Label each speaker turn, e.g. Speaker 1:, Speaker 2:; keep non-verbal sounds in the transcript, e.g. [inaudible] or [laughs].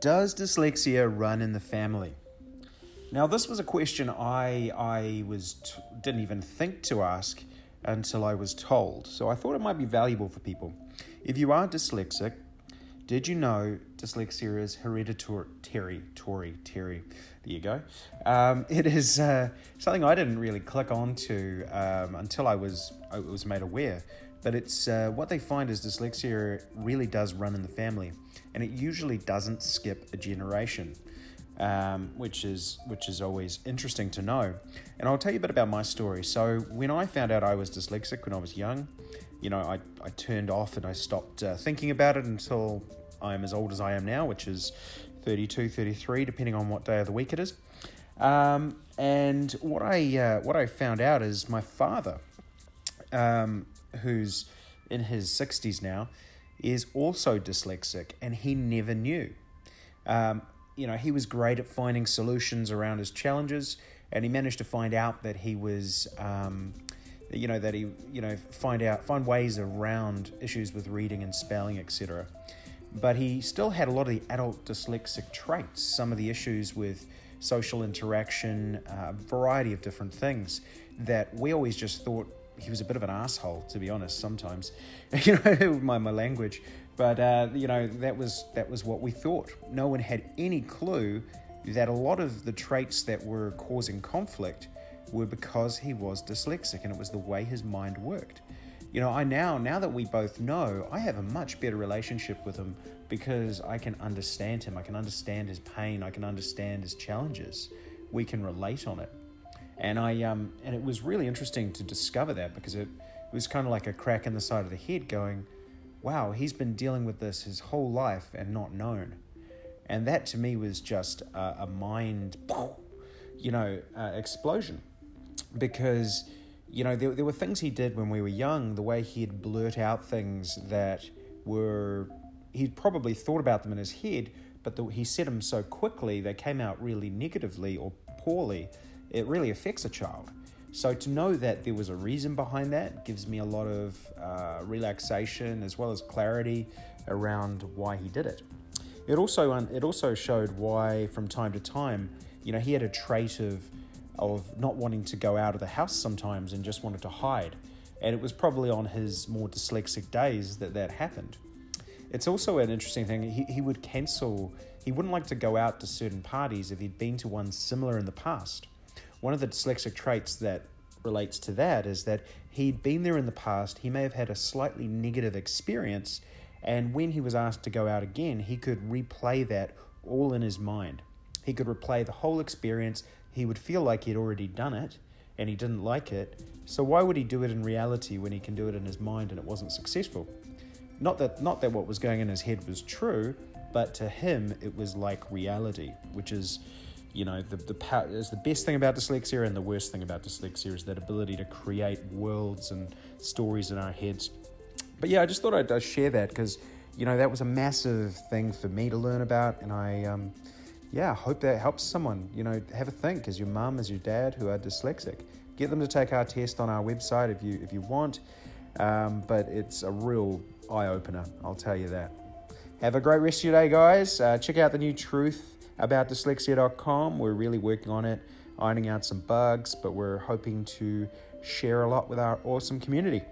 Speaker 1: Does dyslexia run in the family? Now, this was a question I I was t- didn't even think to ask until I was told. So I thought it might be valuable for people. If you are dyslexic, did you know dyslexia is hereditary? Terry, Tory, Terry. There you go. Um, it is uh, something I didn't really click onto um, until I was I was made aware. But it's uh, what they find is dyslexia really does run in the family, and it usually doesn't skip a generation, um, which is which is always interesting to know. And I'll tell you a bit about my story. So when I found out I was dyslexic when I was young, you know, I, I turned off and I stopped uh, thinking about it until I'm as old as I am now, which is 32, 33, depending on what day of the week it is. Um, and what I uh, what I found out is my father um, who's in his 60s now, is also dyslexic and he never knew. Um, you know, he was great at finding solutions around his challenges and he managed to find out that he was. Um, you know that he you know find out find ways around issues with reading and spelling etc but he still had a lot of the adult dyslexic traits some of the issues with social interaction a variety of different things that we always just thought he was a bit of an asshole, to be honest. Sometimes, [laughs] you know, my my language, but uh, you know that was that was what we thought. No one had any clue that a lot of the traits that were causing conflict were because he was dyslexic, and it was the way his mind worked. You know, I now now that we both know, I have a much better relationship with him because I can understand him. I can understand his pain. I can understand his challenges. We can relate on it and I um, and it was really interesting to discover that because it, it was kind of like a crack in the side of the head, going, "Wow, he's been dealing with this his whole life and not known," and that to me was just a, a mind, you know, uh, explosion, because you know there there were things he did when we were young, the way he'd blurt out things that were he'd probably thought about them in his head, but the, he said them so quickly they came out really negatively or poorly it really affects a child. So to know that there was a reason behind that gives me a lot of uh, relaxation as well as clarity around why he did it. It also it also showed why from time to time, you know, he had a trait of of not wanting to go out of the house sometimes and just wanted to hide. And it was probably on his more dyslexic days that that happened. It's also an interesting thing. He, he would cancel, he wouldn't like to go out to certain parties if he'd been to one similar in the past. One of the dyslexic traits that relates to that is that he'd been there in the past, he may have had a slightly negative experience, and when he was asked to go out again, he could replay that all in his mind. He could replay the whole experience. He would feel like he'd already done it and he didn't like it. So why would he do it in reality when he can do it in his mind and it wasn't successful? Not that not that what was going in his head was true, but to him it was like reality, which is you know the the power is the best thing about dyslexia and the worst thing about dyslexia is that ability to create worlds and stories in our heads. But yeah i just thought i'd, I'd share that because you know that was a massive thing for me to learn about and i um, yeah hope that helps someone you know have a think as your mum as your dad who are dyslexic. Get them to take our test on our website if you if you want um, but it's a real eye-opener i'll tell you that. Have a great rest of your day guys. Uh, check out the new truth about dyslexia.com. We're really working on it, ironing out some bugs, but we're hoping to share a lot with our awesome community.